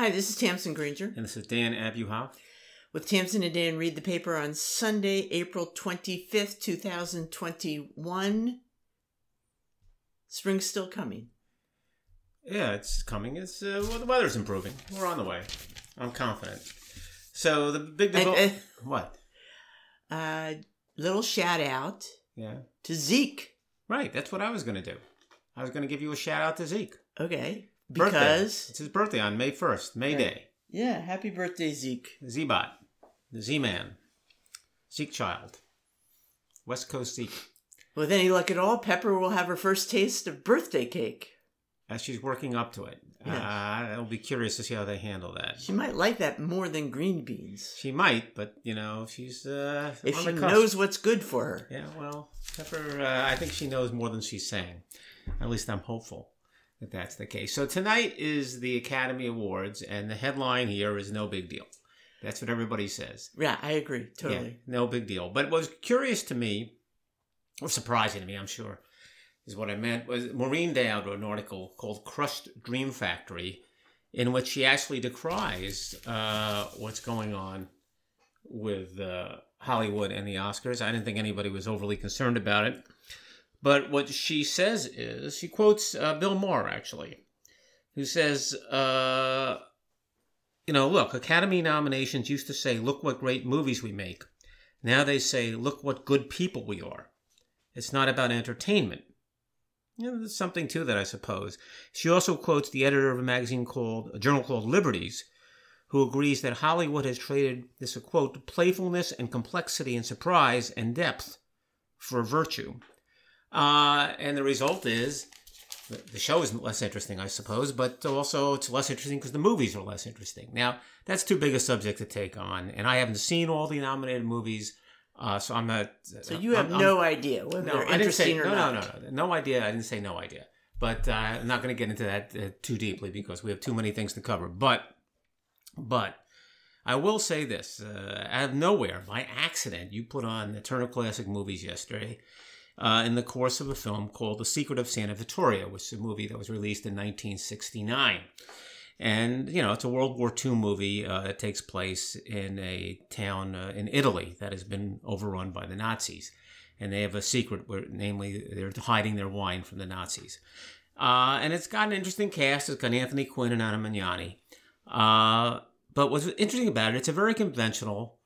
Hi, this is Tamsin Granger. And this is Dan Abuhoff. With Tamsin and Dan, read the paper on Sunday, April 25th, 2021. Spring's still coming. Yeah, it's coming. It's uh, well, the weather's improving. We're on the way. I'm confident. So the big devo- And, uh, what? Uh, little shout out Yeah, to Zeke. right. That's what I was going to do. I was going to give you a shout out to Zeke. Okay. Birthday. Because, it's his birthday on May 1st, May Right. Day. yeah, happy birthday, Zeke. Z-Bot, the Z-Man, Zeke Child, West Coast Zeke. With any luck at all, Pepper will have her first taste of birthday cake. As she's working up to it, uh, I'll be curious to see how they handle that. She might like that more than green beans. She might, but you know, she's uh, If she knows what's good for her. Yeah, well, Pepper, uh, I think she knows more than she's saying. At least I'm hopeful that that's the case. So tonight is the Academy Awards, and the headline here is no big deal. That's what everybody says. Yeah, I agree. Totally. Yeah, no big deal. But what was curious to me, or surprising to me, I'm sure, is what I meant was Maureen Dowd wrote an article called "Crushed Dream Factory," in which she actually decries uh, what's going on with uh, Hollywood and the Oscars. I didn't think anybody was overly concerned about it. But what she says is, she quotes uh, Bill Maher, actually, who says, uh, you know, look, Academy nominations used to say, look what great movies we make. Now they say, look what good people we are. It's not about entertainment. You know, there's something to that, I suppose. She also quotes the editor of a magazine called, a journal called Liberties, who agrees that Hollywood has traded this, a quote, playfulness and complexity and surprise and depth for virtue. Uh, and the result is the- show is less interesting, I suppose, but also it's less interesting because the movies are less interesting. Now, that's too big a subject to take on, and I haven't seen all the nominated movies, uh, so I'm not. So you have I'm- I'm- no idea whether no, they're I didn't say interesting or no, not. no, no, no, no idea. I didn't say no idea, but uh, I'm not going to get into that uh, too deeply because we have too many things to cover. But, but I will say this: uh, out of nowhere, by accident, you put on the Turner Classic Movies yesterday. Uh, in the course of a film called The Secret of Santa Vittoria, which is a movie that was released in 1969. And, you know, it's a World War II movie uh, that takes place in a town uh, in Italy that has been overrun by the Nazis. And they have a secret, where, namely, they're hiding their wine from the Nazis. Uh, and it's got an interesting cast. It's got Anthony Quinn and Anna Magnani. Uh, but what's interesting about it, it's a very conventional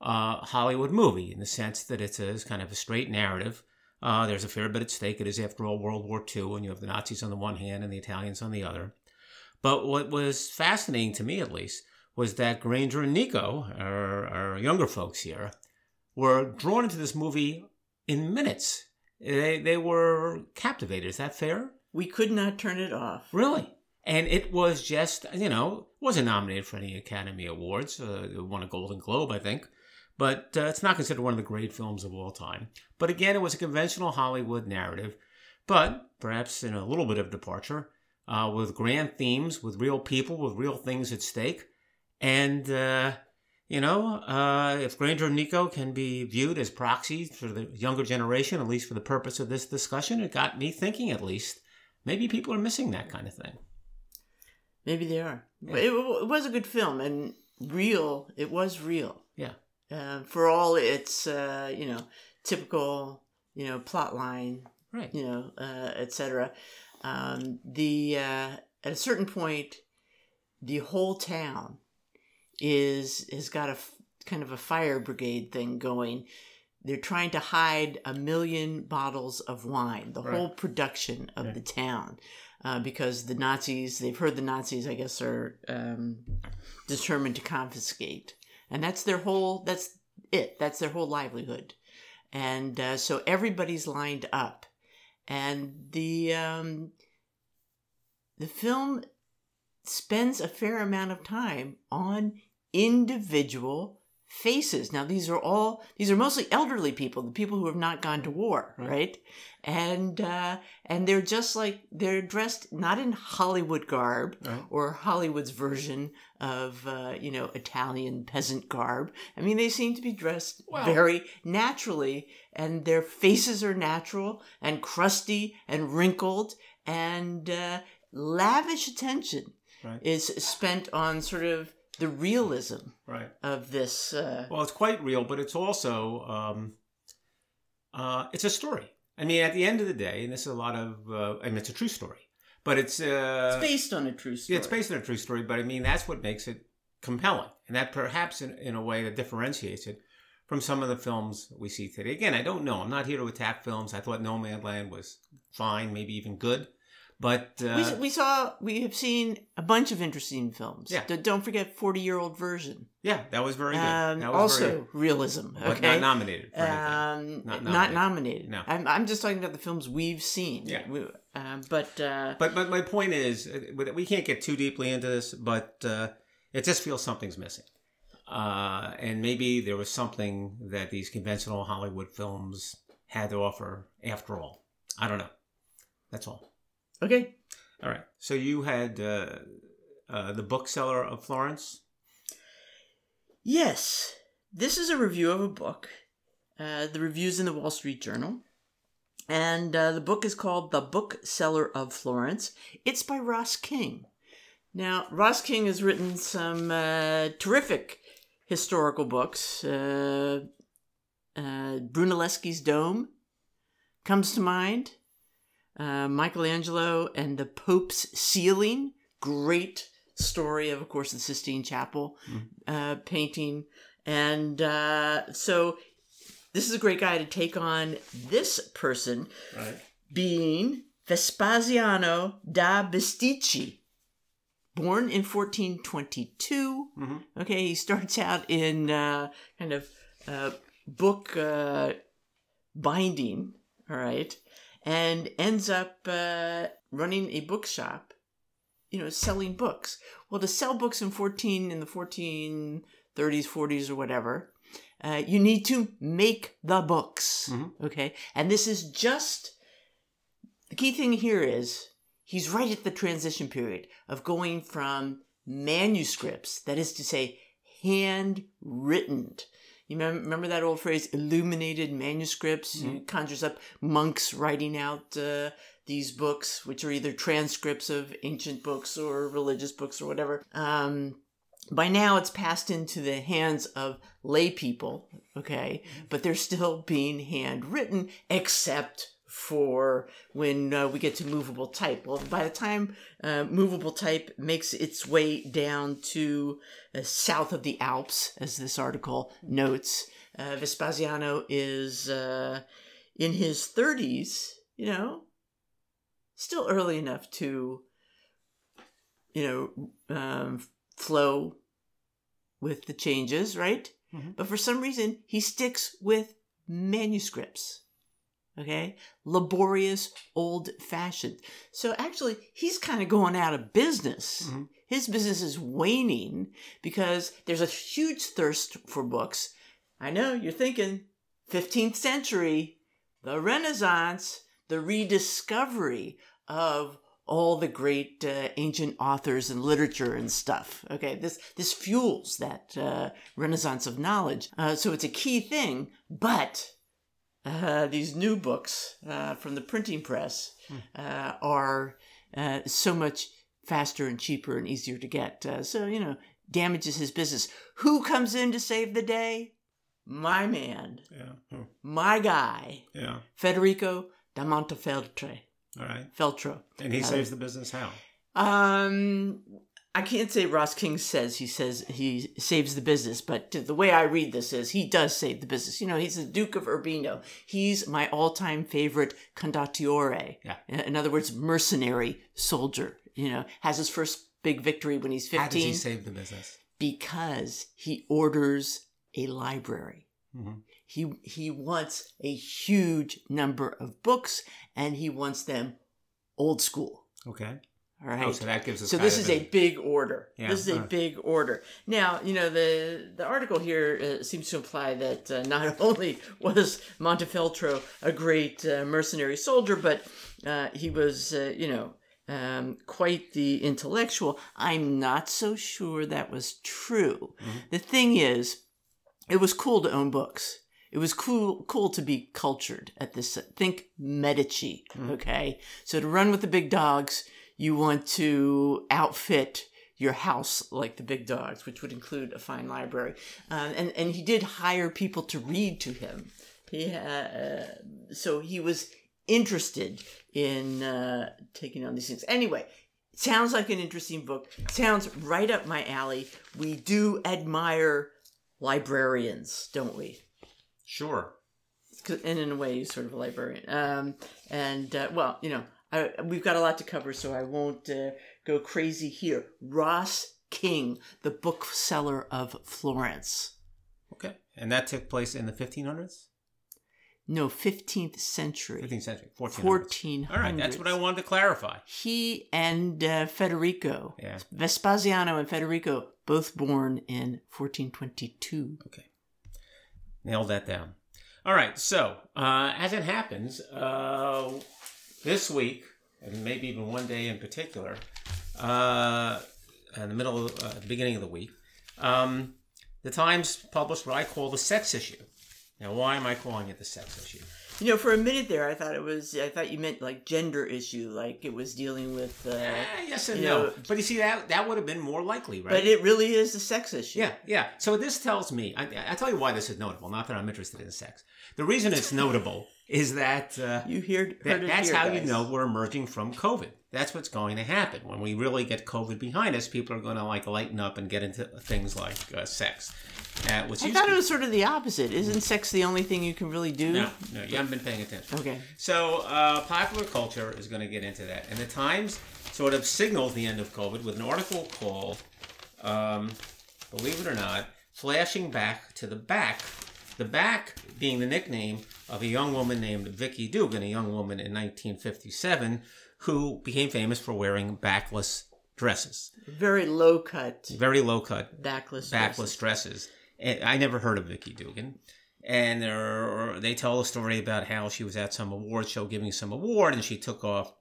uh, Hollywood movie in the sense that it's, a, it's kind of a straight narrative. Uh, there's a fair bit at stake. It is, after all, World War II, and you have the Nazis on the one hand and the Italians on the other. But what was fascinating to me, at least, was that Granger and Nico, our, our younger folks here, were drawn into this movie in minutes. They, they were captivated. Is that fair? We could not turn it off. Really? And it was just, you know, wasn't nominated for any Academy Awards. Uh, it won a Golden Globe, I think. But uh, it's not considered one of the great films of all time. But again, it was a conventional Hollywood narrative, but perhaps in a little bit of departure, uh, with grand themes, with real people, with real things at stake. And, uh, you know, uh, if Granger and Nico can be viewed as proxies for the younger generation, at least for the purpose of this discussion, it got me thinking at least maybe people are missing that kind of thing. Maybe they are. Yeah. It, it was a good film and real. It was real. Yeah. Uh, for all its, uh, you know, typical, you know, plot line, Right. you know, uh, etc. Um, the uh, at a certain point, the whole town is has got a f- kind of a fire brigade thing going. They're trying to hide a million bottles of wine, the Right. whole production of Right. the town, uh, because the Nazis, they've heard the Nazis, I guess, are um, determined to confiscate. And that's their whole, that's it. That's their whole livelihood. And uh, so everybody's lined up. And the, um, the film spends a fair amount of time on individual faces. Now these are all these are mostly elderly people, the people who have not gone to war, right? Right. And uh, and they're just like they're dressed not in Hollywood garb Right. or Hollywood's version of uh, you know Italian peasant garb. I mean, they seem to be dressed Well- very naturally, and their faces are natural and crusty and wrinkled and uh, lavish attention Right. is spent on sort of the realism Right. of this. Uh, Well, it's quite real, but it's also um, uh, it's a story. I mean, at the end of the day, and this is a lot of, uh, I mean, it's a true story, but it's uh, it's based on a true story. yeah, it's based on a true story. But I mean, that's what makes it compelling, and that perhaps in, in a way that differentiates it from some of the films we see today. Again, I don't know. I'm not here to attack films. I thought Nomadland was fine, maybe even good, but uh, we, we saw we have seen a bunch of interesting films. Yeah. D- Don't forget forty year old version. yeah, that was very good. Um, that was very also good, realism. but not nominated for um, Not not, nominated. nominated. No. I'm, I'm just talking about the films we've seen. Yeah. We- um, but uh, But but my point is, uh, we can't get too deeply into this, but uh, it just feels something's missing. Uh, and maybe there was something that these conventional Hollywood films had to offer after all. I don't know. That's all. Okay. All right. So you had uh, uh, the bookseller of Florence. Yes, this is a review of a book. Uh, the review's in the Wall Street Journal. And uh, the book is called The Bookseller of Florence. It's by Ross King. Now, Ross King has written some uh, terrific historical books. Uh, uh, Brunelleschi's Dome comes to mind. Uh, Michelangelo and the Pope's Ceiling. Great story of, of course, the Sistine Chapel uh, painting. And uh, so this is a great guy to take on this person Right. being Vespasiano da Bisticci. Born in 1422. Mhm. Okay, he starts out in uh, kind of uh, book uh, binding, all right, and ends up uh, running a bookshop, you know, selling books. Well, to sell books in 14, in the 1430s, 40s, or whatever, uh, you need to make the books. Mhm. Okay. And this is just the key thing here is he's right at the transition period of going from manuscripts, that is to say, handwritten. You remember, remember that old phrase, illuminated manuscripts? It conjures up monks writing out uh, these books, which are either transcripts of ancient books or religious books or whatever. Um, by now, it's passed into the hands of lay people, okay? But they're still being handwritten, except for when uh, we get to movable type. Well, by the time uh, movable type makes its way down to uh, south of the Alps, as this article notes, uh, Vespasiano is uh, in his 30s, you know, still early enough to, you know, um, flow with the changes, right? Mhm. But for some reason, he sticks with manuscripts. Okay? Laborious, old fashioned. So actually, he's kind of going out of business. Mhm. His business is waning because there's a huge thirst for books. I know you're thinking 15th century, the Renaissance, the rediscovery of all the great uh, ancient authors and literature and stuff. Okay, this this fuels that uh, renaissance of knowledge. Uh, so it's a key thing. But uh, these new books uh, from the printing press uh, are uh, so much faster and cheaper and easier to get. Uh, so you know, damages his business. Who comes in to save the day? My man, Yeah. Hmm. my guy, Yeah. Federico da Montefeltro. All right. Feltro. And he saves the business how? Um, I can't say Ross King says he says he saves the business, but the way I read this is he does save the business. You know, he's the Duke of Urbino. He's my all-time favorite condottiere. Yeah. In other words, mercenary soldier. You know, has his first big victory when he's fifteen. How does he save the business? because he orders a library. Mhm. He he wants a huge number of books, and he wants them old school. Okay. All right. Oh, so that gives us. So this is a big order. Yeah, this is a uh. big order. Now, you know the the article here uh, seems to imply that uh, not only was Montefeltro a great uh, mercenary soldier, but uh, he was, uh, you know, um, quite the intellectual. I'm not so sure that was true. Mm-hmm. The thing is, it was cool to own books. It was cool cool to be cultured at this. Think Medici, Mm-hmm. okay? So to run with the big dogs, you want to outfit your house like the big dogs, which would include a fine library. Um, and and he did hire people to read to him. He uh, so he was interested in uh, taking on these things. Anyway, sounds like an interesting book. Sounds right up my alley. We do admire librarians, don't we? Sure. And in a way, he's sort of a librarian. Um, and uh, well, you know, I, we've got a lot to cover, so I won't uh, go crazy here. Ross King, the bookseller of Florence. Okay. And that took place in the 1500s? No, 15th century. 15th century. 1400s. 1400s. All right. That's what I wanted to clarify. He and uh, Federico, Yeah. Vespasiano and Federico, both born in 1422. Okay. Nailed that down. All right. So, uh, as it happens, uh, this week, and maybe even one day in particular, uh, in the middle, of, uh, the beginning of the week, um, the Times published what I call the sex issue. Now, why am I calling it the sex issue? You know, for a minute there, I thought it was. I thought you meant like gender issue, like it was dealing with. Uh, Eh, yes and no. know- but you see, that that would have been more likely, right? But it really is a sex issue. Yeah, yeah. So this tells me, I, I tell you why this is notable. Not that I'm interested in sex. The reason it's notable is that uh, You heard, that- that's how you know we're emerging from COVID. That's what's going to happen when we really get COVID behind us. People are going to like lighten up and get into things like uh, sex, uh, which I thought to- it was sort of the opposite. Isn't sex the only thing you can really do? no, no, you haven't been paying attention. Okay. So, uh, popular culture is going to get into that. And the Times sort of signals the end of COVID with an article called, um, believe it or not, Flashing Back to the Back. The back being the nickname of a young woman named Vicky Dugan, a young woman in 1957 who became famous for wearing backless dresses, Very low cut, very low cut backless. backless dresses. And I never heard of Vicky Dugan. And there, they tell a story about how she was at some award show giving some award and she took off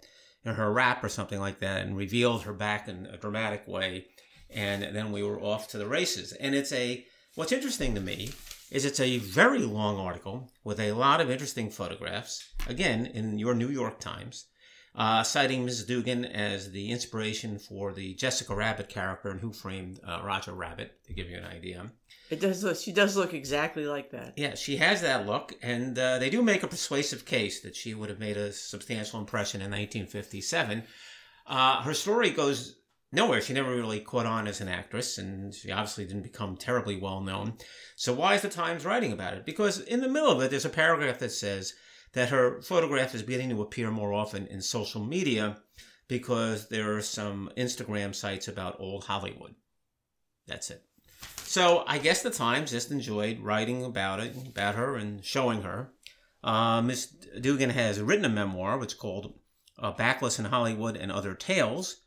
her wrap or something like that and revealed her back in a dramatic way. And then we were off to the races. And it's a, what's interesting to me is it's a very long article with a lot of interesting photographs, again, in your New York Times, uh, citing Ms. Dugan as the inspiration for the Jessica Rabbit character and Who Framed uh, Roger Rabbit, to give you an idea. It does. Look, she does look exactly like that. Yeah, she has that look, and uh, they do make a persuasive case that she would have made a substantial impression in 1957. Uh, her story goes nowhere. She never really caught on as an actress, and she obviously didn't become terribly well known. So, why is the Times writing about it? Because in the middle of it, there's a paragraph that says that her photograph is beginning to appear more often in social media because there are some Instagram sites about old Hollywood. That's it. So I guess the Times just enjoyed writing about it, about her, and showing her. Uh, Miss Dugan has written a memoir, which is called uh, "Backless in Hollywood and Other Tales,"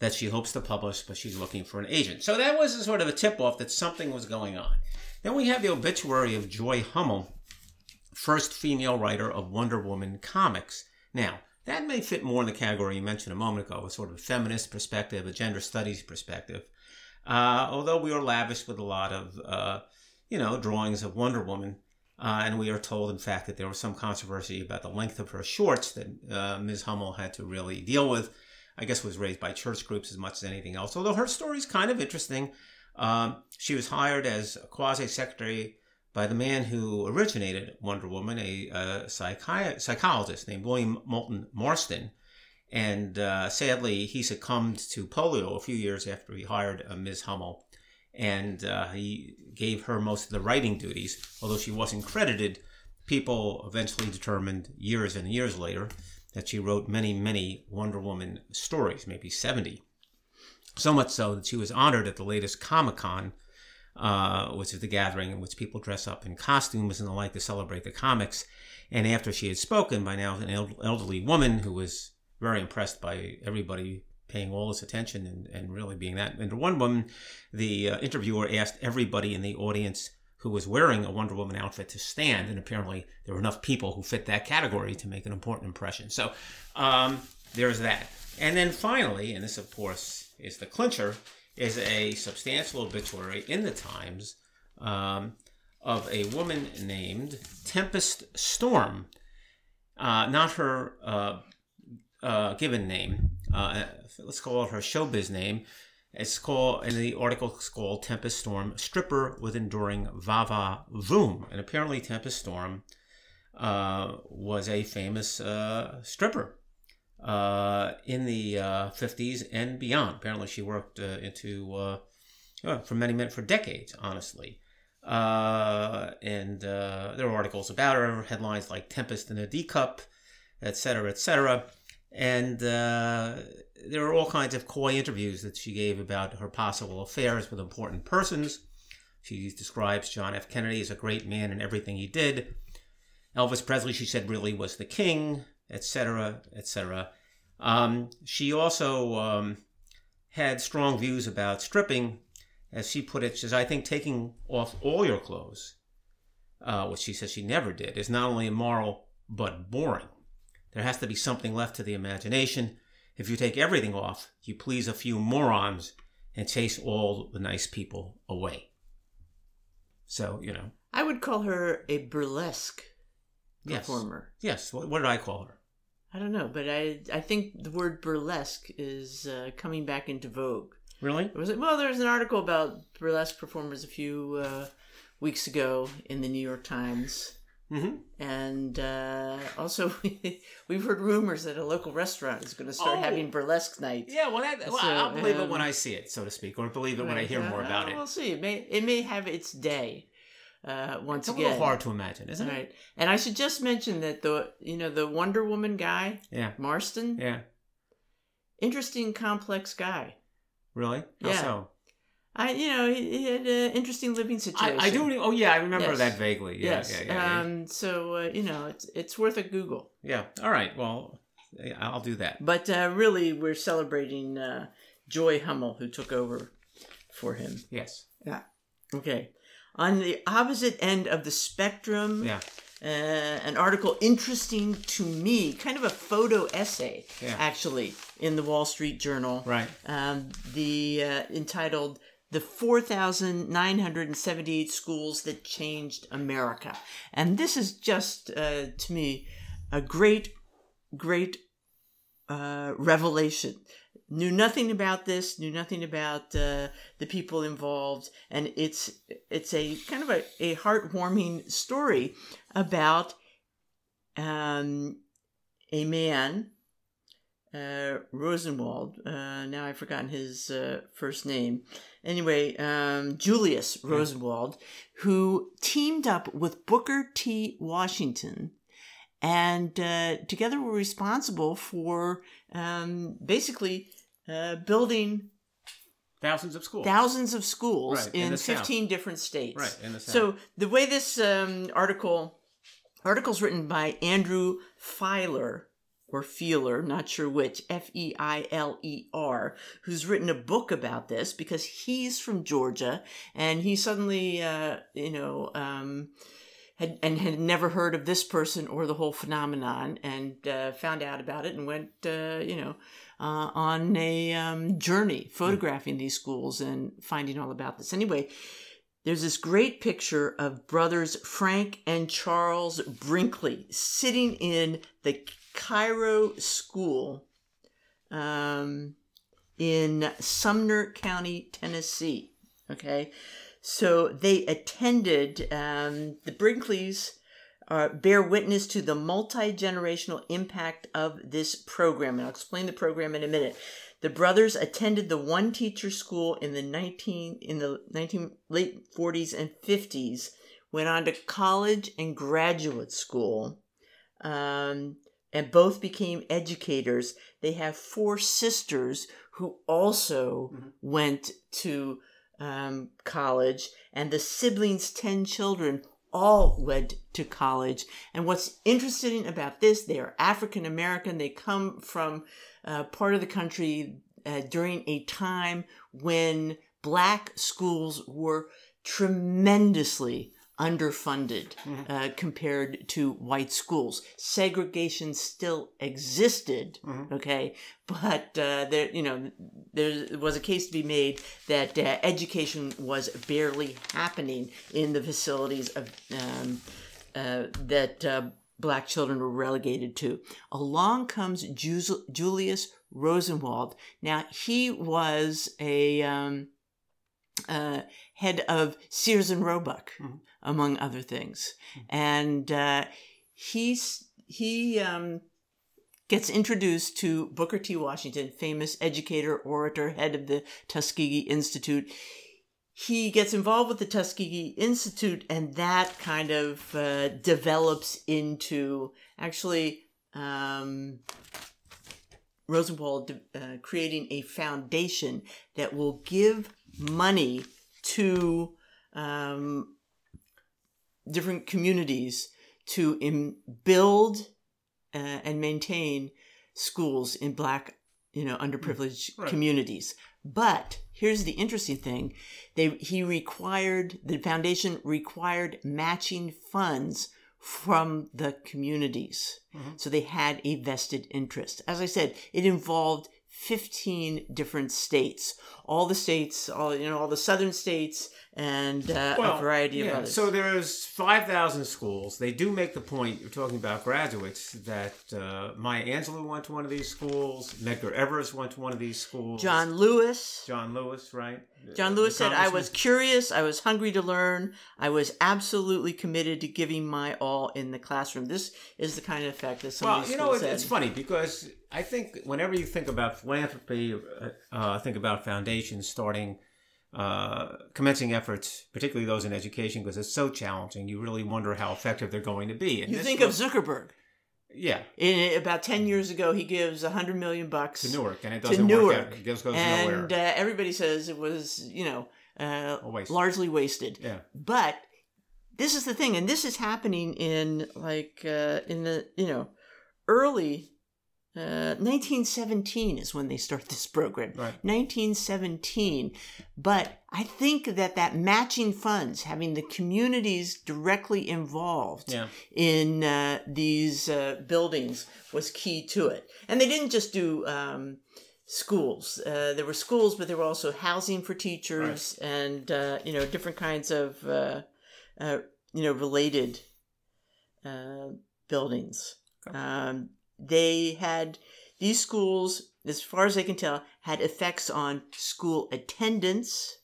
that she hopes to publish, but she's looking for an agent. So that was a sort of a tip-off that something was going on. Then we have the obituary of Joy Hummel, first female writer of Wonder Woman comics. Now, that may fit more in the category you mentioned a moment ago, a sort of feminist perspective, a gender studies perspective. Uh, although we are lavished with a lot of, uh, you know, drawings of Wonder Woman, uh, and we are told, in fact, that there was some controversy about the length of her shorts that uh, Ms. Hummel had to really deal with. I guess was raised by church groups as much as anything else. Although her story is kind of interesting. Um, she was hired as a quasi secretary by the man who originated Wonder Woman, a, uh psychi- psychologist named William Moulton Marston. And uh, sadly, he succumbed to polio a few years after he hired uh, Ms. Hummel. And uh, he gave her most of the writing duties, although she wasn't credited. People eventually determined years and years later that she wrote many, many Wonder Woman stories, maybe 70. So much so that she was honored at the latest Comic Con, uh, which is the gathering in which people dress up in costumes and the like to celebrate the comics. And after she had spoken, by now an elderly woman who was very impressed by everybody paying all this attention and, and really being that. And one woman, the uh, interviewer asked everybody in the audience who was wearing a Wonder Woman outfit to stand, and apparently there were enough people who fit that category to make an important impression. So um, there's that. And then finally, and this of course is the clincher, is a substantial obituary in the Times um, of a woman named Tempest Storm. Uh, not her uh, uh, given name. Uh, let's call it her showbiz name. It's called, in the article, it's called Tempest Storm Stripper with Enduring Vava Voom. And apparently, Tempest Storm uh, was a famous uh, stripper uh, in the uh, 50s and beyond. Apparently, she worked uh, into uh, for many, many, for decades, honestly. and there are articles about her, headlines like Tempest in a D Cup, etc., etc. And there were all kinds of coy interviews that she gave about her possible affairs with important persons. She describes John F. Kennedy as a great man in everything he did. Elvis Presley, she said, really was the king, etc., etc. Um, she also um, had strong views about stripping, as she put it. She says, "I think taking off all your clothes, uh, which she says she never did, is not only immoral but boring. There has to be something left to the imagination." If you take everything off, you please a few morons and chase all the nice people away. So, you know. I would call her a burlesque yes. performer. Yes. What, what, did I call her? I don't know, but I I think the word burlesque is uh, coming back into vogue. Really? Was it? Well, there was an article about burlesque performers a few uh, weeks ago in the New York Times. Mm-hmm. And uh, also, we've heard rumors that a local restaurant is going to start oh. having burlesque nights. Yeah, well, that, well so, I'll believe um, it when I see it, so to speak, or believe it right, when I hear uh, more about it. We'll see. It may it may have its day. Uh, once it's again, a little hard to imagine, isn't right. it? And I should just mention that the you know the Wonder Woman guy, yeah, Marston, yeah, interesting, complex guy. Really? How yeah. so? I, you know, he, he had an interesting living situation. I, I, do. Oh, yeah, I remember yes. that vaguely. Yeah, yes. Yeah, yeah, um, so uh, you know, it's it's worth a Google. Yeah. All right. Well, I'll do that. But uh, really, we're celebrating uh, Joy Hummel, who took over for him. Yes. Yeah. Okay. On the opposite end of the spectrum. Yeah. Uh, an article interesting to me, kind of a photo essay, yeah. actually, in the Wall Street Journal. Right. Um, the uh, entitled the 4,978 schools that changed America. And this is just, uh, to me, a great, great uh, revelation. Knew nothing about this, knew nothing about uh, the people involved, and it's it's a kind of a, a heartwarming story about um, a man uh, Rosenwald. Uh, now I've forgotten his uh, first name. Anyway, um, Julius Rosenwald, who teamed up with Booker T. Washington and uh, together were responsible for um, basically uh, building thousands of schools thousands of schools right, in, in 15 South. different states right in the South. so the way this um, article article's written by andrew feiler or Feeler, not sure which, F E I L E R, who's written a book about this because he's from Georgia and he suddenly, uh, you know, um, had and had never heard of this person or the whole phenomenon and uh, found out about it and went, uh, you know, uh, on a um, journey photographing these schools and finding all about this. Anyway, there's this great picture of brothers Frank and Charles Brinkley sitting in the Cairo School um, in Sumner County, Tennessee. Okay, so they attended um, the Brinkleys. Uh, bear witness to the multi generational impact of this program. And I'll explain the program in a minute. The brothers attended the one teacher school in the 19 in the 19 late 40s and 50s, went on to college and graduate school. Um, and both became educators. They have four sisters who also mm-hmm. went to um, college, and the siblings' 10 children all went to college. And what's interesting about this, they are African American. They come from uh, part of the country uh, during a time when black schools were tremendously underfunded mm-hmm. uh, compared to white schools. Segregation still existed, mm-hmm. okay, but uh, there, you know, there was a case to be made that uh, education was barely happening in the facilities of um, uh, that uh, black children were relegated to. Along comes Ju- Julius Rosenwald. Now, he was a um, uh, head of Sears and Roebuck, Mhm. Among other things. And uh, he's, he um, gets introduced to Booker T. Washington, famous educator, orator, head of the Tuskegee Institute. He gets involved with the Tuskegee Institute, and that kind of uh, develops into actually um, Rosenwald uh, creating a foundation that will give money to um, different communities to im- build uh, and maintain schools in black, you know, underprivileged Right. communities. But here's the interesting thing: they he required the foundation required matching funds from the communities, Mhm. so they had a vested interest. As I said, it involved 15 different states, all the states, all you know, all the southern states, and uh, a variety of yeah, others. So there's 5,000 schools. They do make the point, you're talking about graduates, that uh, Maya Angelou went to one of these schools, Medgar Evers went to one of these schools. John Lewis. John Lewis, right? John Lewis said, I was curious, I was hungry to learn, I was absolutely committed to giving my all in the classroom. This is the kind of effect that some of Well, these you know, it's, it's funny because I think whenever you think about philanthropy, uh, uh, think about foundations starting, uh, commencing efforts, particularly those in education, because it's so challenging. You really wonder how effective they're going to be. And You think was- of Zuckerberg. yeah, In, about 10 years ago, he gives 100 million bucks to Newark, and it doesn't work out. It just goes and nowhere. uh, everybody says it was, you know, uh, waste. largely wasted. yeah, But this is the thing, and this is happening in like uh, in the you know early uh, 1917 is when they start this program. right. 1917. But I think that that matching funds, having the communities directly involved Yeah, in uh, these uh, buildings, was key to it. And they didn't just do um, schools. Uh, there were schools, but there were also housing for teachers and uh, you know different kinds of uh, uh, you know related uh, buildings. Um, they had these schools, as far as I can tell, had effects on school attendance.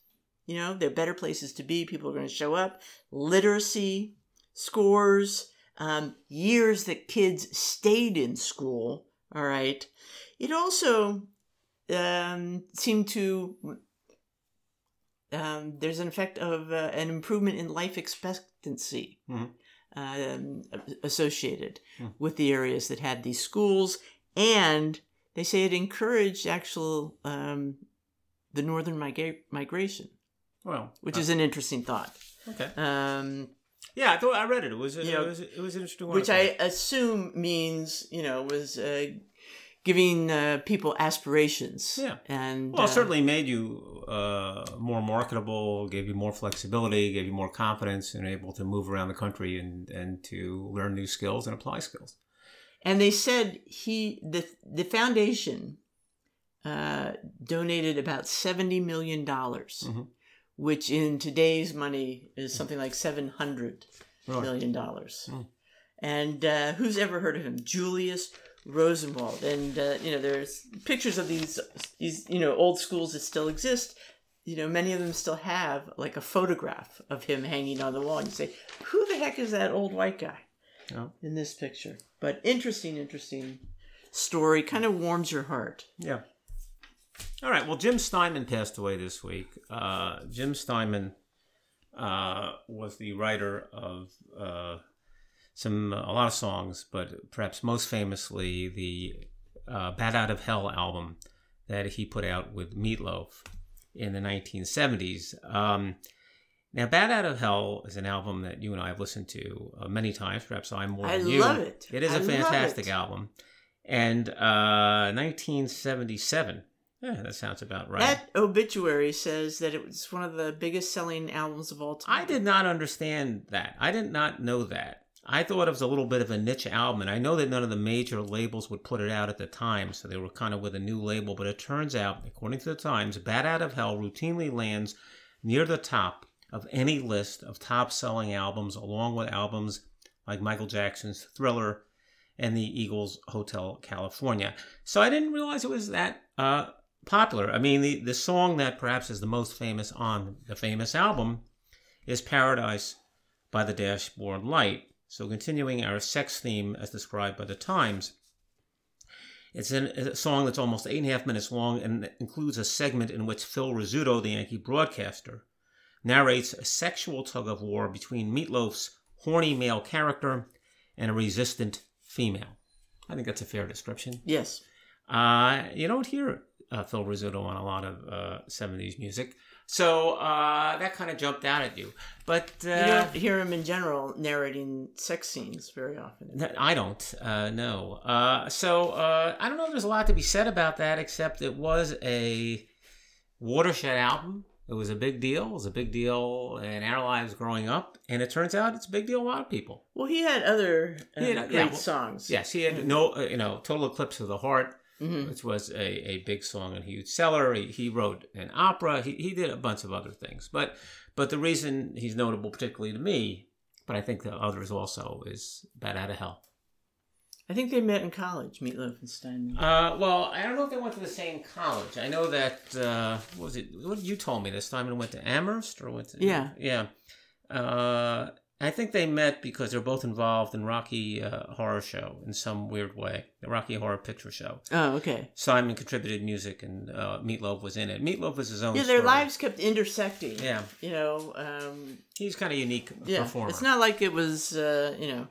You know, they're better places to be. People are going to show up. Literacy scores, um, years that kids stayed in school. All right. It also um, seemed to. Um, there's an effect of uh, an improvement in life expectancy Mhm. Um, associated Hmm. with the areas that had these schools, and they say it encouraged actual um, the northern migra- migration, well, which uh, is an interesting thought. okay. Um, Yeah, I thought I read it. It was, it, You know, was, it was an interesting. which. I assume means you know was uh, giving uh, people aspirations. Yeah. and Well, it uh, certainly made you uh, more marketable, gave you more flexibility, gave you more confidence, and able to move around the country and, and to learn new skills and apply skills. And they said he the the foundation uh, donated about seventy million dollars, Mhm. which in today's money is something like seven hundred million dollars. Mm. And uh, who's ever heard of him? Julius Rosenwald. And uh, you know, there's pictures of these these you know old schools that still exist. You know, many of them still have like a photograph of him hanging on the wall. And you say, who the heck is that old white guy? In this picture. But interesting, interesting story. Kind of warms your heart. Yeah. All right. Well, Jim Steinman passed away this week. Uh, Jim Steinman uh, was the writer of uh, some a lot of songs, but perhaps most famously the uh, "Bat Out of Hell" album that he put out with Meatloaf in the 1970s. Um, now, "Bat Out of Hell" is an album that you and I have listened to uh, many times. Perhaps I'm more I than you. love it. It is I a fantastic album. And uh, 1977. Yeah, that sounds about right. That obituary says that it was one of the biggest selling albums of all time. I did not understand that. I did not know that. I thought it was a little bit of a niche album, and I know that none of the major labels would put it out at the time, so they were kind of with a new label. But it turns out, according to the Times, Bat Out of Hell routinely lands near the top of any list of top selling albums, along with albums like Michael Jackson's Thriller and the Eagles Hotel California. So I didn't realize it was that uh, popular. I mean, the, the song that perhaps is the most famous on the famous album is Paradise by the Dashboard Light. So continuing our sex theme as described by the Times. It's a song that's almost eight and a half minutes long and includes a segment in which Phil Rizzuto, the Yankee broadcaster, narrates a sexual tug of war between Meatloaf's horny male character and a resistant female. I think that's a fair description. Yes. Uh, you don't hear uh, Phil Rizzuto on a lot of uh, 70s music. So uh, that kind of jumped out at you. But uh, you don't hear him in general narrating sex scenes very often. I don't, uh, no. Uh, so uh, I don't know if there's a lot to be said about that, except it was a watershed album. It was a big deal. It was a big deal in our lives growing up, and it turns out it's a big deal to a lot of people. Well, he had other He had- great yeah, well, songs. Yes, he had no, uh, you know, Total Eclipse of the Heart, Mhm. which was a, a big song and huge seller. He, he wrote an opera. He, he did a bunch of other things. But but the reason he's notable, particularly to me, but I think to others also, is Bat Out of Hell. I think they met in college, Meatloaf and Steinman. Uh, well, I don't know if they went to the same college. I know that uh, what was it? What you told me this time? It went to Amherst or went to Yeah. yeah. Uh, I think they met because they're both involved in Rocky uh, Horror Show in some weird way. The Rocky Horror Picture Show. oh, okay. Steinman contributed music, and uh, Meatloaf was in it. Meatloaf was his own. Yeah, their story. lives kept intersecting. Yeah, You know, um, he's kind of unique yeah. performer. It's not like it was, uh, you know,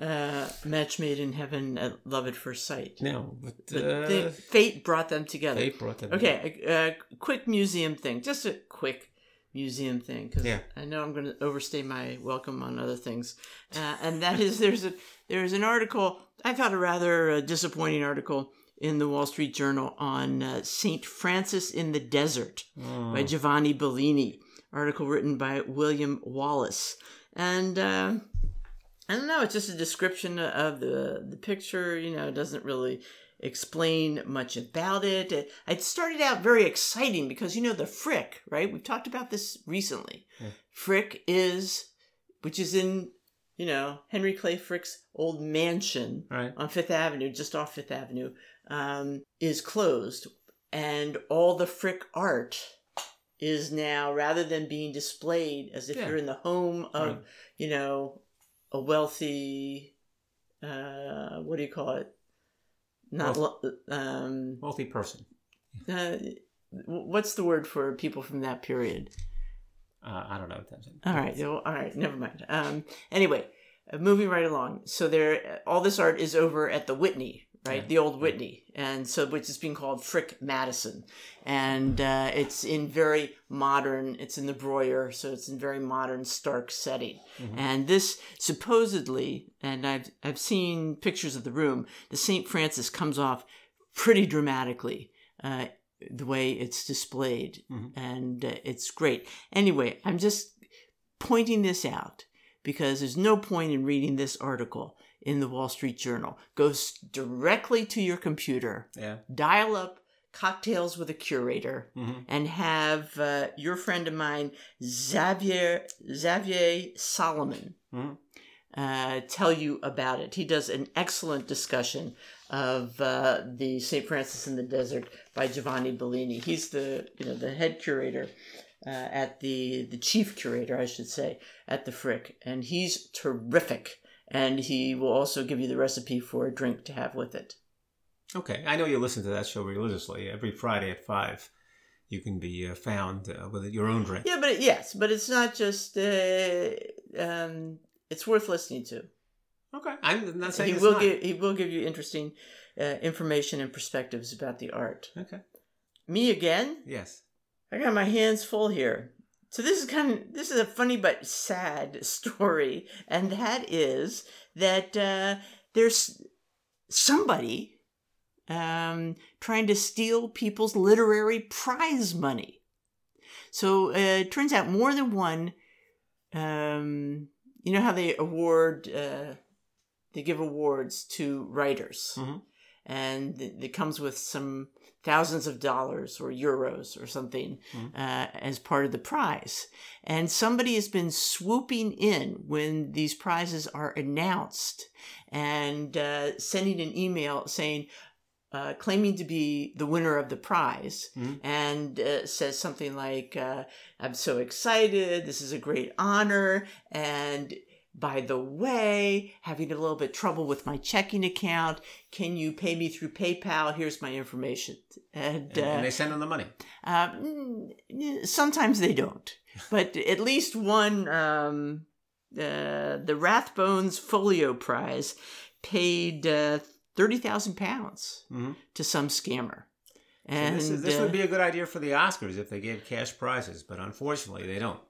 uh, match made in heaven at love at first sight. no, but, But uh, they, fate brought them together. they brought them. Okay, a, a quick museum thing. Just a quick museum thing because Yeah. I know I'm going to overstay my welcome on other things, uh, and that is there's a there's an article I found a rather uh, disappointing article in the Wall Street Journal on uh, Saint Francis in the Desert by Mm. Giovanni Bellini. Article written by William Wallace, and. Uh, I don't know. It's just a description of the the picture. You know, it doesn't really explain much about it. It, started out very exciting because you know the Frick, right? We've talked about this recently. Yeah. Frick is, which is in you know Henry Clay Frick's old mansion Right. on Fifth Avenue, just off Fifth Avenue, um, is closed, and all the Frick art is now rather than being displayed as if Yeah. you're in the home of Right. you know a wealthy uh what do you call it not lo- um Multi-person. uh, what's the word for people from that period Uh, I don't know what that is. all right well, all right never mind um anyway moving right along so there all this art is over at the whitney right? Yeah. the old whitney. And so which is being called frick madison. And uh, it's in very modern it's in the Breuer, so it's in very modern stark setting. Mhm. and this supposedly and i've i've seen pictures of the room the st francis comes off pretty dramatically uh, the way it's displayed. Mhm. and uh, it's great. Anyway i'm just pointing this out because there's no point in reading this article in the Wall Street Journal. Goes directly to your computer, Yeah. dial up cocktails with a curator, hmm and have uh, your friend of mine, Xavier Xavier Salomon, Mhm. uh, tell you about it. He does an excellent discussion of uh, the St. Francis in the Desert by Giovanni Bellini. He's the you know the head curator uh, at the the chief curator, I should say, at the Frick, and he's terrific. And he will also give you the recipe for a drink to have with it. Okay, I know you listen to that show religiously. Every Friday at five, you can be uh, found uh, with your own drink. Yeah, but it, yes, but it's not just. Uh, um, it's worth listening to. Okay, I'm not saying he it's will not. give he will give you interesting uh, information and perspectives about the art. Okay. Me again? Yes. I got my hands full here. So this is kind of this is a funny but sad story, and that is that uh, there's somebody um, trying to steal people's literary prize money. So uh, it turns out more than one. Um, you know how they award, uh, they give awards to writers, Mhm. And it comes with some thousands of dollars or euros or something Mhm. uh, as part of the prize. And somebody has been swooping in when these prizes are announced and uh, sending an email saying, uh, claiming to be the winner of the prize Mhm. and uh, says something like, uh, I'm so excited. This is a great honor. And by the way, having a little bit trouble with my checking account. Can you pay me through PayPal? Here's my information. And, And, uh, and they send them the money. uh, mm, sometimes they don't, but at least one, um, uh, the Rathbones Folio Prize paid uh, thirty thousand pounds Mhm. to some scammer. So And this, is, this uh, would be a good idea for the Oscars if they gave cash prizes, but unfortunately they don't.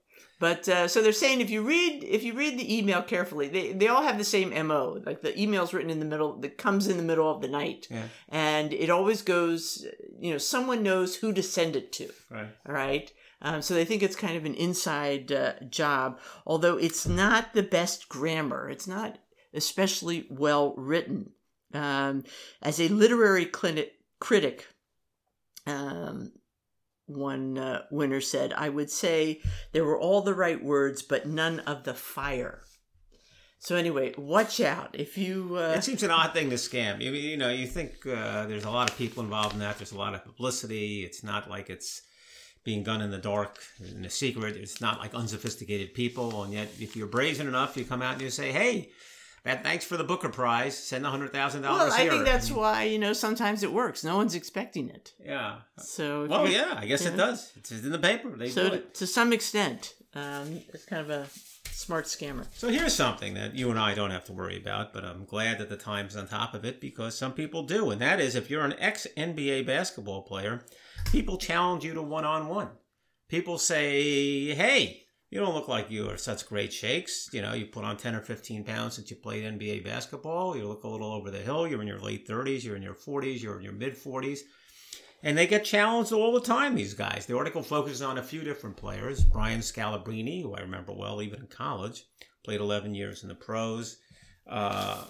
But uh, so they're saying if you read if you read the email carefully, they they all have the same mo. Like the email's written in the middle, that comes in the middle of the night, Yeah. and it always goes. You know, someone knows who to send it to. Right. All right. Um, so they think it's kind of an inside uh, job, although it's not the best grammar. It's not especially well written. Um, as a literary clinic, critic, um, one uh, winner said, I would say there were all the right words, but none of the fire. So anyway, watch out if you. Uh, It seems an odd thing to scam. You, you know, you think uh, there's a lot of people involved in that. There's a lot of publicity. It's not like it's being done in the dark, in a secret. It's not like unsophisticated people. And yet, if you're brazen enough, you come out and you say, "Hey, that thanks for the Booker Prize. Send a hundred thousand dollars. well, I here." think that's why you know sometimes it works. No one's expecting it. yeah. So Well, yeah, I guess it does. It's in the paper. They So do it. to some extent, um, it's kind of a smart scammer. So here's something that you and I don't have to worry about, but I'm glad that the Times on top of it because some people do, and that is if you're an ex NBA basketball player, people challenge you to one on one. People say, "Hey, you don't look like you are such great shakes. You know, you put on 10 or 15 pounds since you played NBA basketball. You look a little over the hill. You're in your late 30s. You're in your 40s. You're in your mid 40s." And they get challenged all the time, these guys. The article focuses on a few different players. Brian Scalabrine, who I remember well even in college, played 11 years in the pros. Uh,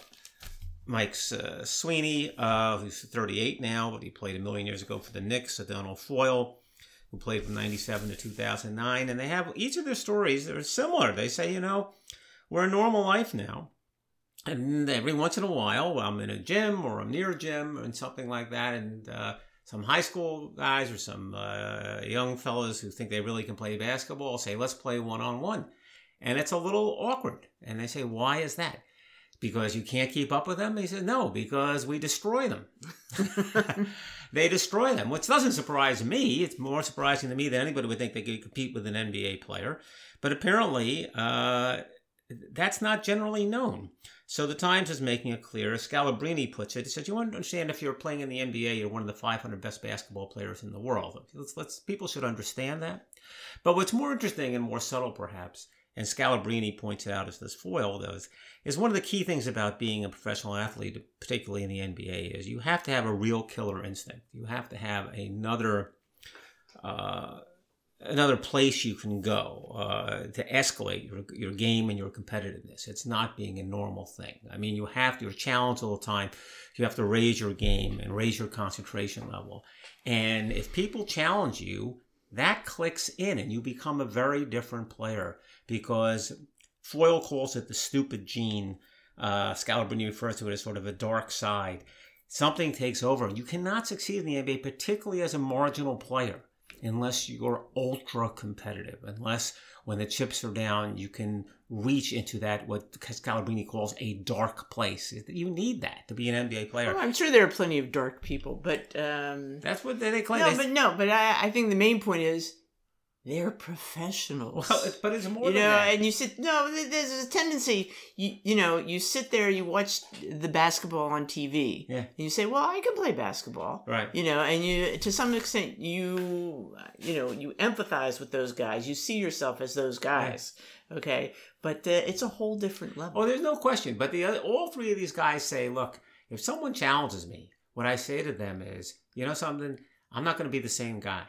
Mike uh, Sweetney, uh, who's 38 now, but he played a million years ago for the Knicks. Adonal Foyle, who played from 97 to 2009. And they have each of their stories that are similar. They say, you know, we're a normal life now. And every once in a while, I'm in a gym or I'm near a gym and something like that. And uh, some high school guys or some uh, young fellows who think they really can play basketball say, let's play one on one. And it's a little awkward. And they say, why is that? Because you can't keep up with them? He said, no, because we destroy them. they destroy them, which doesn't surprise me. It's more surprising to me than anybody would think they could compete with an NBA player. But apparently, uh, that's not generally known. So the Times is making it clear. Scalabrine puts it. He says, "You want to understand if you're playing in the NBA, you're one of the 500 best basketball players in the world. Let's, let's people should understand that. But what's more interesting and more subtle, perhaps, and Scalabrine points it out as this Foyle does, is one of the key things about being a professional athlete, particularly in the NBA, is you have to have a real killer instinct. You have to have another." Uh, another place you can go uh, to escalate your, your game and your competitiveness. It's not being a normal thing. I mean, you have to, you're challenged all the time. You have to raise your game and raise your concentration level. And if people challenge you, that clicks in and you become a very different player because Foyle calls it the stupid gene. Uh, Scalabrine refers to it as sort of a dark side. Something takes over. You cannot succeed in the NBA, particularly as a marginal player unless you're ultra competitive, unless when the chips are down, you can reach into that what Scalabrine calls a dark place. You need that to be an NBA player. Well, I'm sure there are plenty of dark people, but um, That's what they, they claim. no, They- but no, but I, I think the main point is they're professionals. well, it's, but it's more you than know, that. and you sit. No, there's a tendency. You you know, you sit there, you watch the basketball on TV, Yeah. and you say, "Well, I can play basketball." Right. You know, and you to some extent you you know you empathize with those guys. You see yourself as those guys. Okay, but uh, it's a whole different level. Oh, there's no question. But the other, all three of these guys say, look, if someone challenges me, what I say to them is, you know something, I'm not going to be the same guy.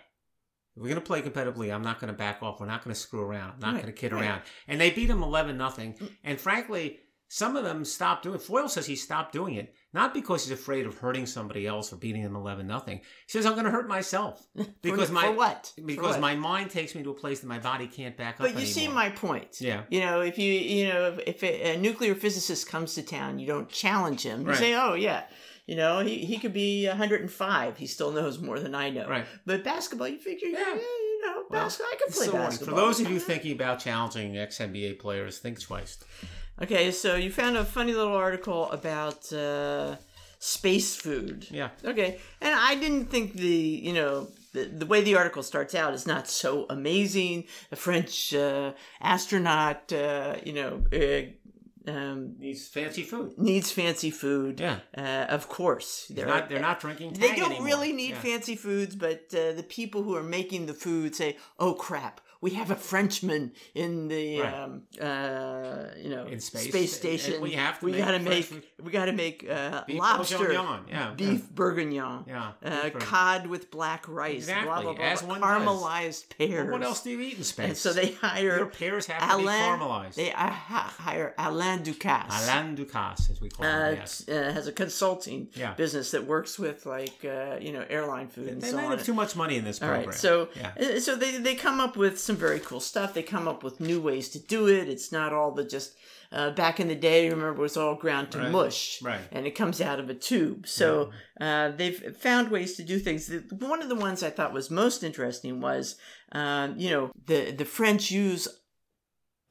We're going to play competitively, I'm not going to back off. We're not going to screw around. I'm not Right, going to kid right. around. And they beat them 11 nothing. Mm. And frankly, some of them stopped doing. Foyle says he stopped doing it not because he's afraid of hurting somebody else or beating them eleven nothing. He says I'm going to hurt myself because for, my for what? For because what? my mind takes me to a place that my body can't back up. But you see my point. Yeah. You know, if you you know if, if a, a nuclear physicist comes to town, you don't challenge him. You Right. say, "Oh yeah, you know, he, he could be 105. He still knows more than I know." Right. But basketball, you figure, yeah, Yeah. you know, Well, basketball, I can play So, for those of you thinking about challenging ex NBA players, think twice. Okay, so you found a funny little article about uh, space food. Yeah. Okay, and I didn't think the you know the, the way the article starts out is not so amazing. A French uh, astronaut, uh, you know, uh, um, Needs fancy food. needs fancy food. Yeah. Uh, of course, They're not. They're not drinking. They don't anymore. really need Yeah. fancy foods, but uh, the people who are making the food say, "Oh crap, we have a Frenchman in the Right. um, uh, you know In space. station. And we have to we make gotta make we gotta make uh, Beef lobster, yeah, beef bourguignon, Yeah. uh, cod with black rice, Exactly, blah blah, as blah, one does. caramelized pears. What else do you eat in space? And so they hire Your pears have to be caramelized. They uh, hire Alain Ducasse. Alain Ducasse, as we call uh, him. Yes. uh, has a consulting Yeah. business that works with like uh, you know airline food and They so might on. have too much money in this program. right, so yeah. uh, so they they come up with some very cool stuff. They come up with new ways to do it. It's not all the just uh, back in the day. Remember, it was all ground to Right, mush, right. And it comes out of a tube. So uh, they've found ways to do things. One of the ones I thought was most interesting was, um, you know, the the French use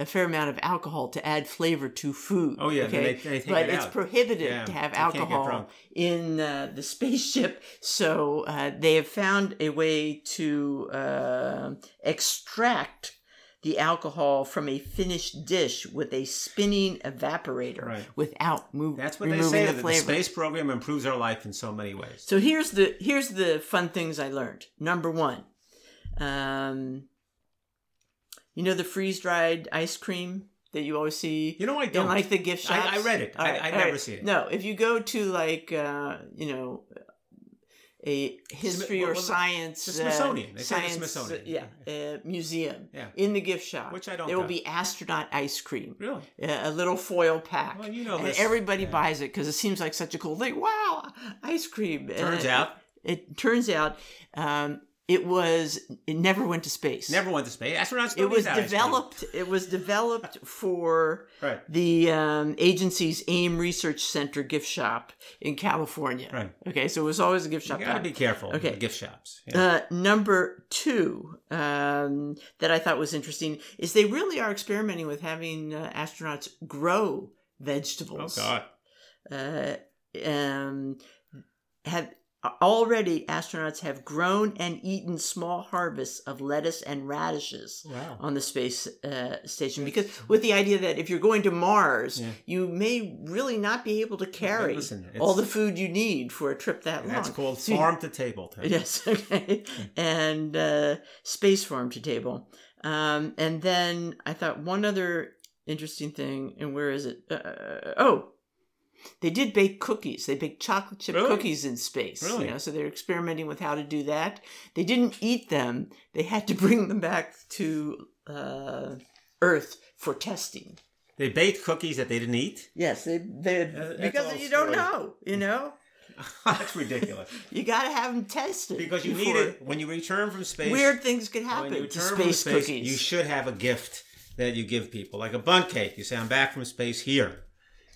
a fair amount of alcohol to add flavor to food. Oh, yeah, okay, they- they but it it's prohibited Yeah, to have they can't get alcohol in uh, the spaceship. So uh, they have found a way to uh, extract the alcohol from a finished dish with a spinning evaporator Right. without move, That's what they say. the That the space program improves our life in so many ways. So here's the here's the fun things I learned. Number one, um, you know the freeze dried ice cream that you always see. You know, I don't. like the gift I- shops. I read it. I- I all never seen it. No, if you go to like uh, you know a history or science, The Smithsonian. uh, They say the Smithsonian. uh, yeah, uh, museum. Yeah. in the gift shop, Which I don't There will be astronaut ice cream. Really? Uh, a little foil pack. Well, you know and this. everybody Yeah. buys it because it seems like such a cool thing. Wow, ice cream. Turns Uh, out, it turns out um, it was it never went to space. never went to space. Astronauts It was eat that ice cream. developed. It was developed for Right. the um, agency's Ames Research Center gift shop in California. Right. Okay, so it was always a gift shop. You gotta be careful. Okay. with gift shops. Yeah. Uh, number two um, that I thought was interesting is they really are experimenting with having uh, astronauts grow vegetables. oh. God. uh, um, have already astronauts have grown and eaten small harvests of lettuce and radishes Wow. on the space uh, station because with the idea that if you're going to Mars, Yeah. you may really not be able to carry listen, all the food you need for a trip that long. That's called farm to table. Tim. Yes, okay. And uh, space farm to table. Um, and then I thought one other interesting thing, and where is it? Uh, oh, they did bake cookies. They baked chocolate chip Really? cookies in space. you Really? know, so they're experimenting with how to do that. They didn't eat them. They had to bring them back to uh, Earth for testing. They baked cookies that they didn't eat. Yes, they, they That's because you don't know. You know, That's ridiculous. you got to have them tested Because you need it when you return from space. Weird things could when happen you to return from space, space, cookies. you should have a gift that you give people, like a bun cake. You say, "I'm back from space. Here,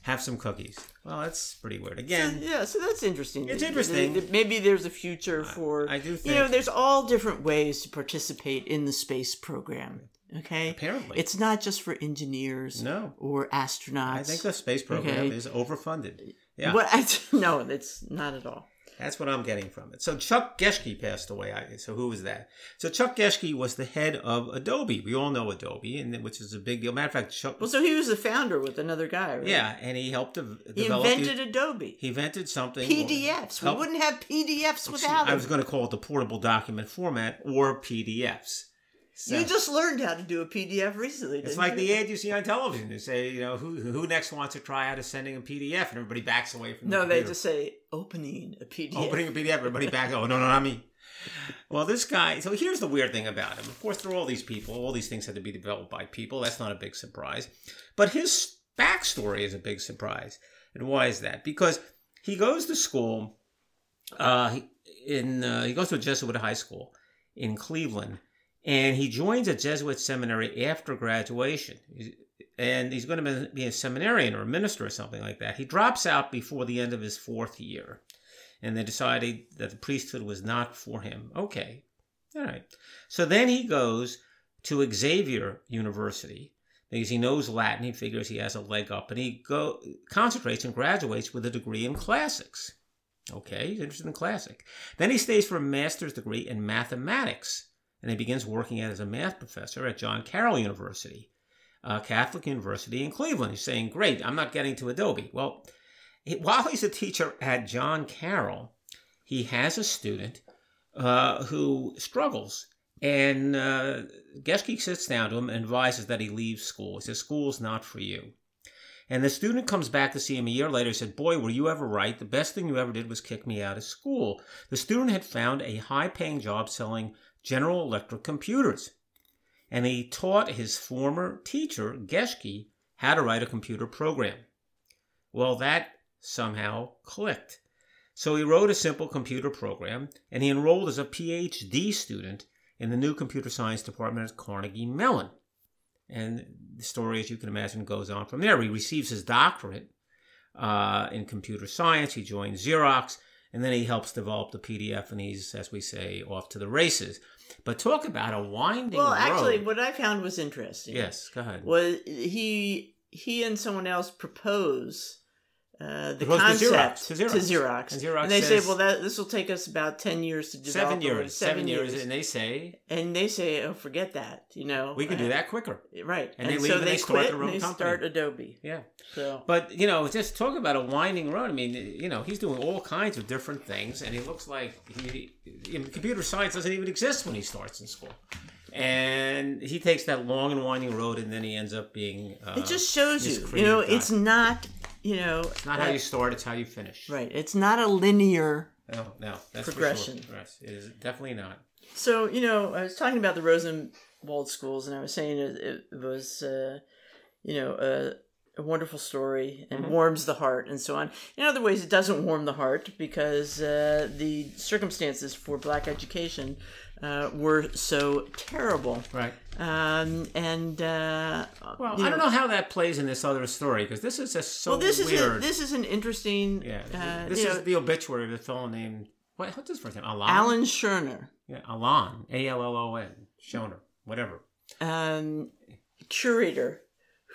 have some cookies." Well, that's pretty weird. Again, yeah, so that's interesting. It's interesting. Maybe there's a future for. I do You know, there's all different ways to participate in the space program. Okay, Apparently. it's not just for engineers. No. or astronauts. I think the space program Okay. is overfunded. Yeah, What? I, no, it's not at all. That's what I'm getting from it. So Chuck Geschke passed away. I, so who was that? So Chuck Geschke was the head of Adobe. We all know Adobe, and which is a big deal. Matter of fact, Chuck. Well, so he was the founder with another guy, right? yeah, and he helped He develop. invented the- Adobe. he invented something. PDFs. We Help- wouldn't have PDFs without I was going to call it the portable document format or PDFs. So- You just learned how to do a PDF recently. it's like you? the ad you see on television. They say, you know, who who next wants to try out of sending a PDF, and everybody backs away from. No, the they just say opening a PDF. opening a PDF. Everybody back. Oh no, no, not me. Well, this guy. So here's the weird thing about him. Of course, there are all these people. All these things had to be developed by people. That's not a big surprise. But his backstory is a big surprise. And why is that? Because he goes to school. Uh, in uh, he goes to a Jesuit high school in Cleveland, and he joins a Jesuit seminary after graduation. And he's going to be a seminarian or a minister or something like that. He drops out before the end of his fourth year, and they decided that the priesthood was not for him. Okay, all right. So then he goes to Xavier University because he knows Latin. He figures he has a leg up, and he go concentrates and graduates with a degree in classics. Okay, he's interested in classic. Then he stays for a master's degree in mathematics, and he begins working as a math professor at John Carroll University, a Catholic university in Cleveland. He's saying, "Great, I'm not getting to Adobe." Well, while he's a teacher at John Carroll, he has a student uh, who struggles and uh, Geschke sits down to him and advises that he leaves school. He says, School's not for you. And the student comes back to see him a year later and said, Boy, were you ever right? The best thing you ever did was kick me out of school. The student had found a high paying job selling General Electric computers. And he taught his former teacher, Geschke, how to write a computer program. Well, that somehow clicked. So he wrote a simple computer program and he enrolled as a PhD student in the new computer science department at Carnegie Mellon. And the story, as you can imagine, goes on from there. He receives his doctorate uh, in computer science. He joins Xerox, and then he helps develop the PDF, and he's, as we say, off to the races. But talk about a winding well, road. actually, what I found was interesting. Yes, go ahead. Was he he and someone else propose uh, the It goes to concept Xerox, to Xerox. to Xerox, And Xerox they say, "Well, that this will take us about ten years to develop." seven years, seven, years, and they say and they say, "Oh, forget that," you know. we can do that quicker. right? And And, they leave so and they, they start their own and they company. start Adobe. Yeah, So but you know, just talk about a winding road. I mean, you know, he's doing all kinds of different things, and he looks like he, he computer science doesn't even exist when he starts in school. And he takes that long and winding road, and then he ends up being. Uh, it just shows you, you know, guy. it's not, you know, It's not how uh, you start; it's how you finish. right. It's not a linear. No, no, that's Progression. Sure. Yes, it is definitely not. So you know, I was talking about the Rosenwald schools, and I was saying it, it was, uh, you know, a, a wonderful story and Mhm. warms the heart, and so on. In other ways, it doesn't warm the heart because uh, the circumstances for black education uh, were so terrible. Right. Um, and uh, Well, I don't know how that plays in this other story because this is just so Well, this is a, this is an interesting. yeah, uh, this is know, the obituary of a fellow named what? What's his first name? Alan. Alan Schoener. Yeah, Alan. A L L O N. Schoener. Whatever. um, curator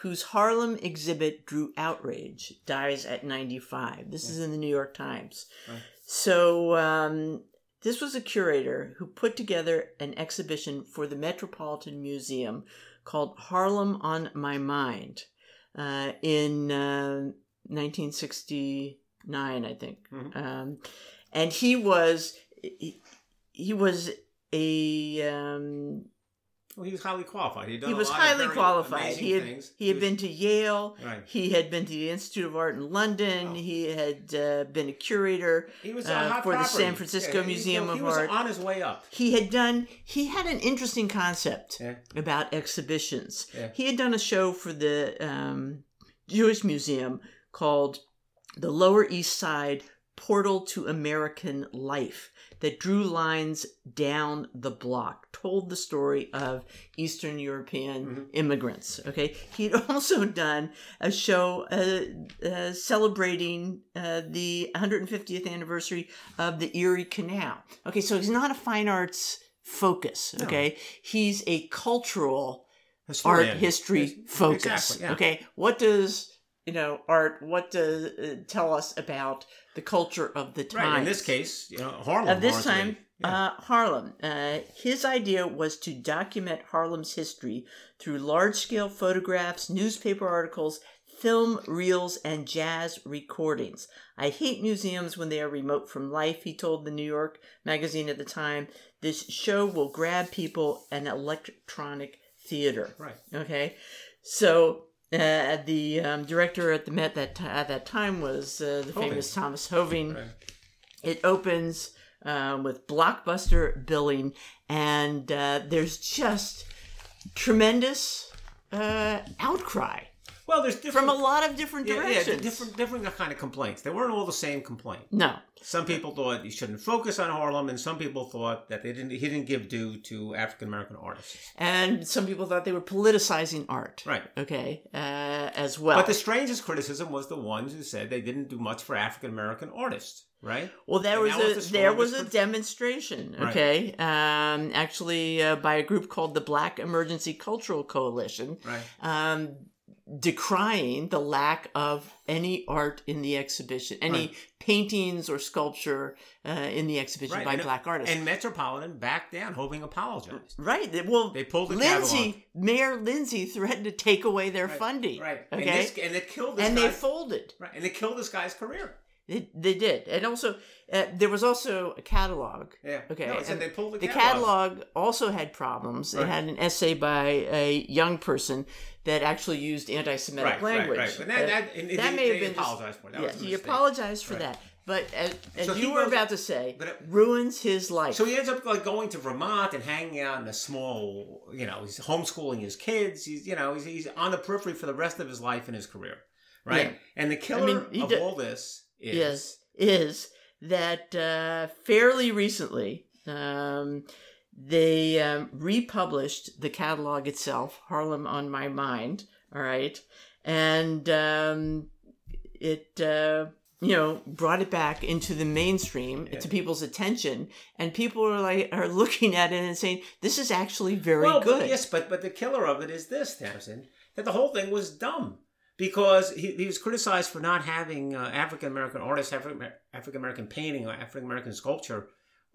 whose Harlem exhibit drew outrage dies at 95. This is in the New York Times. Right. So, um, this was a curator who put together an exhibition for the Metropolitan Museum called Harlem on My Mind uh, in uh, 1969, I think. Mhm. Um, and he was he, he was a um, Well, he was highly qualified. He a was highly qualified. He had things. he had was- been to Yale. Right. He had been to the Institute of Art in London. Oh. He had uh, been a curator. He was uh, for the. San Francisco he- Museum he, of he was Art. on his way up. He had done. He had an interesting concept Yeah. about exhibitions. Yeah. He had done a show for the um, Jewish Museum called "The Lower East Side Portal to American Life." That drew lines down the block, told the story of Eastern European Mhm. immigrants. Okay, he'd also done a show uh, uh, celebrating uh, the 150th anniversary of the Erie Canal. Okay, so he's not a fine arts focus. No. Okay, he's a cultural Historian. art history Yes, focus. Exactly. Yeah. Okay, what does you know art? What does uh, tell us about the culture of the time? Right. In this case, you know, Harlem. Of this time, Yeah. uh, Harlem. Uh, his idea was to document Harlem's history through large scale photographs, newspaper articles, film reels, and jazz recordings. I hate museums when they are remote from life, he told the New York magazine at the time. This show will grab people an electronic theater. right. Okay, so uh, the um, director at the Met that ti- at that time was uh, the Hoving. famous Thomas Hoving. Right. It opens um, with blockbuster billing, and uh, there's just tremendous uh, outcry Well, there's different from a lot of different yeah, directions. yeah, different different kind of complaints. They weren't all the same complaint. No, Some people thought you shouldn't focus on Harlem, and some people thought that they didn't. He didn't give due to African American artists. and some people thought they were politicizing art. Right. Okay, uh, as well. But the strangest criticism was the ones who said they didn't do much for African American artists. Right. Well, there And was a the there was a demonstration, Right. okay, um, actually uh, by a group called the Black Emergency Cultural Coalition, Right. um, decrying the lack of any art in the exhibition, any Right. paintings or sculpture uh, in the exhibition Right, by and- black artists. And Metropolitan backed down, Hoving apologized. right. Well, They pulled the Lindsay, Mayor Lindsay threatened to take away their Right, funding. Right. Okay. And, this, and it killed this and guy. they folded. right. And it killed this guy's career. They, they did, and also uh, there was also a catalog. Yeah. Okay, No, they pulled the, The catalog. catalog also had problems. It had an essay by a young person that actually used anti-Semitic Right, language. right, right. But that, Uh, that, and that they, may have they been just- apologized for. That yeah, he apologized for Right. that. But as, as So you were about to say, but it- ruins his life. So he ends up like going to Vermont and hanging out in a small, you know, he's homeschooling his kids. He's, you know, he's, he's on the periphery for the rest of his life and his career, right? Yeah. And the killer mean, of all this is yes, is that uh, fairly recently um, they um, republished the catalog itself, Harlem on My Mind. All right, and um, it. Uh, you know, brought it back into the mainstream, Yeah. to people's attention, and people are like are looking at it and saying, "This is actually very well, good." But, yes, but but the killer of it is this, Tamsin, that the whole thing was dumb because he, he was criticized for not having uh, African American artists, African American painting, or African American sculpture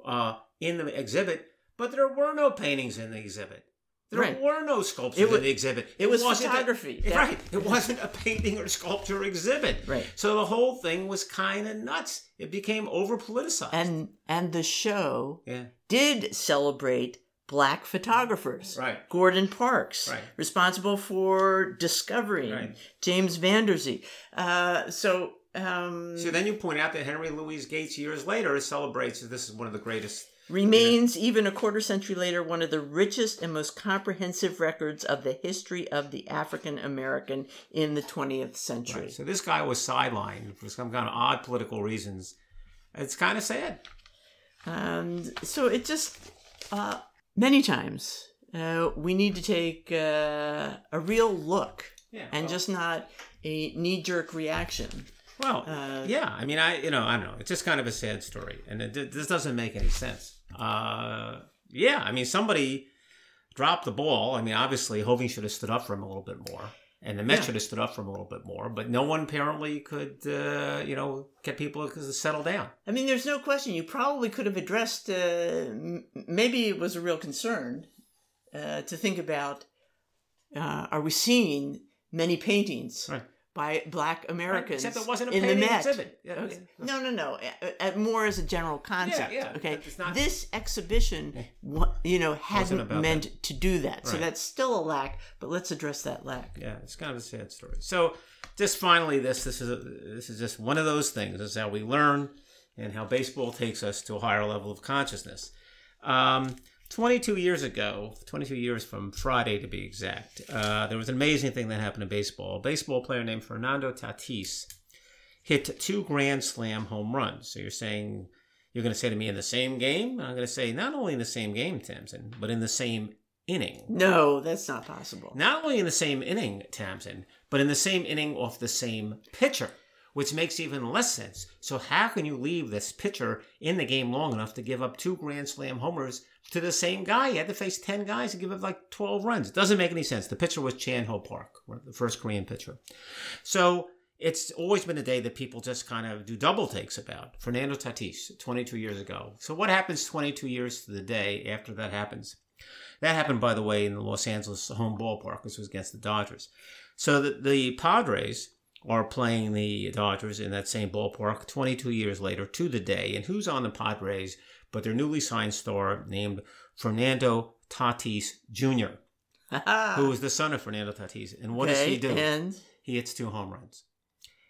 uh, in the exhibit, but there were no paintings in the exhibit. There Right. were no sculptures It was- in the exhibit. it was wasn't a- photography. Right. It wasn't a painting or sculpture exhibit. Right. So the whole thing was kind of nuts. It became over politicized. and and the show yeah. did celebrate black photographers. Right. Gordon Parks, Right. responsible for discovering Right. James Vanderzee. Uh, so, um, So then you point out that Henry Louis Gates years later celebrates that this is one of the greatest remains even a quarter century later one of the richest and most comprehensive records of the history of the African American in the 20th century. Right. So this guy was sidelined for some kind of odd political reasons. It's kind of sad. Um, so it just uh, many times uh, we need to take uh, a real look Yeah. and well, just not a knee jerk reaction. well, uh, yeah. I mean, I you know I don't know. It's just kind of a sad story, and it, this doesn't make any sense. Uh, yeah. I mean, somebody dropped the ball. I mean, obviously, Hoving should have stood up for him a little bit more. And the Yeah. should have stood up for him a little bit more, but no one apparently could, uh, you know, get people to settle down. I mean, there's no question. You probably could have addressed. Uh, m- maybe it was a real concern uh, to think about. Uh, are we seeing many paintings Right. By Black Americans Except it wasn't a in the Met? exhibit. Yeah, Okay. yeah. No, no, no. More as a general concept. yeah. Okay. Not- this exhibition, you know, hadn't meant to do that. So that's still a lack. But let's address that lack. Yeah, it's kind of a sad story. So, just finally, this this is a, this is just one of those things. This is how we learn, and how baseball takes us to a higher level of consciousness. Um, 22 years ago, 22 years from Friday to be exact, uh, there was an amazing thing that happened in baseball. A baseball player named Fernando Tatis hit two Grand Slam home runs. So you're saying you're going to say to me in the same game? I'm going to say not only in the same game, Tamsin, but in the same inning. No, that's not possible. Not only in the same inning, Tamsin, but in the same inning off the same pitcher, which makes even less sense. So how can you leave this pitcher in the game long enough to give up two Grand Slam homers to the same guy? He had to face 10 guys and give up like 12 runs. It doesn't make any sense. The pitcher was Chan Ho Park, the first Korean pitcher. So it's always been a day that people just kind of do double takes about. Fernando Tatis, 22 years ago. So what happens 22 years to the day after that happens? That happened, by the way, in the Los Angeles home ballpark. This was against the Dodgers. So the, the Padres are playing the Dodgers in that same ballpark 22 years later to the day. And who's on the Padres but their newly signed star named Fernando Tatis Jr., who is the son of Fernando Tatis. And what does he Okay, do? And He hits two home runs.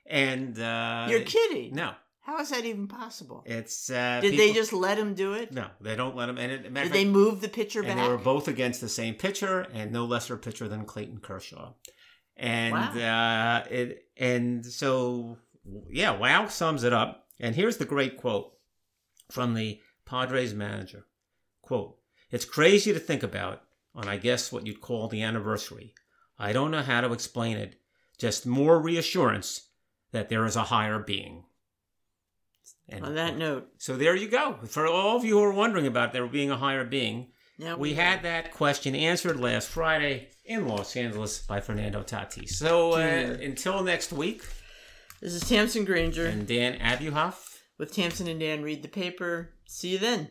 And uh, you're kidding. No, How is that even possible? it's uh, Did they just let him do it? no? They don't let him. And it, Did they move the pitcher and back? they were both against the same pitcher and no lesser pitcher than Clayton Kershaw. And uh, it and so yeah, wow sums it up. And here's the great quote from the Padres manager: "Quote: It's crazy to think about on I guess what you'd call the anniversary. I don't know how to explain it. Just more reassurance that there is a higher being." And on that note, so there you go. For all of you who are wondering about there being a higher being, now we had that question answered last Friday in Los Angeles by Fernando Tatis. So uh, until next week, this is Tamsin Granger and Dan Abuhoff with Tamsin and Dan read the paper. See you then.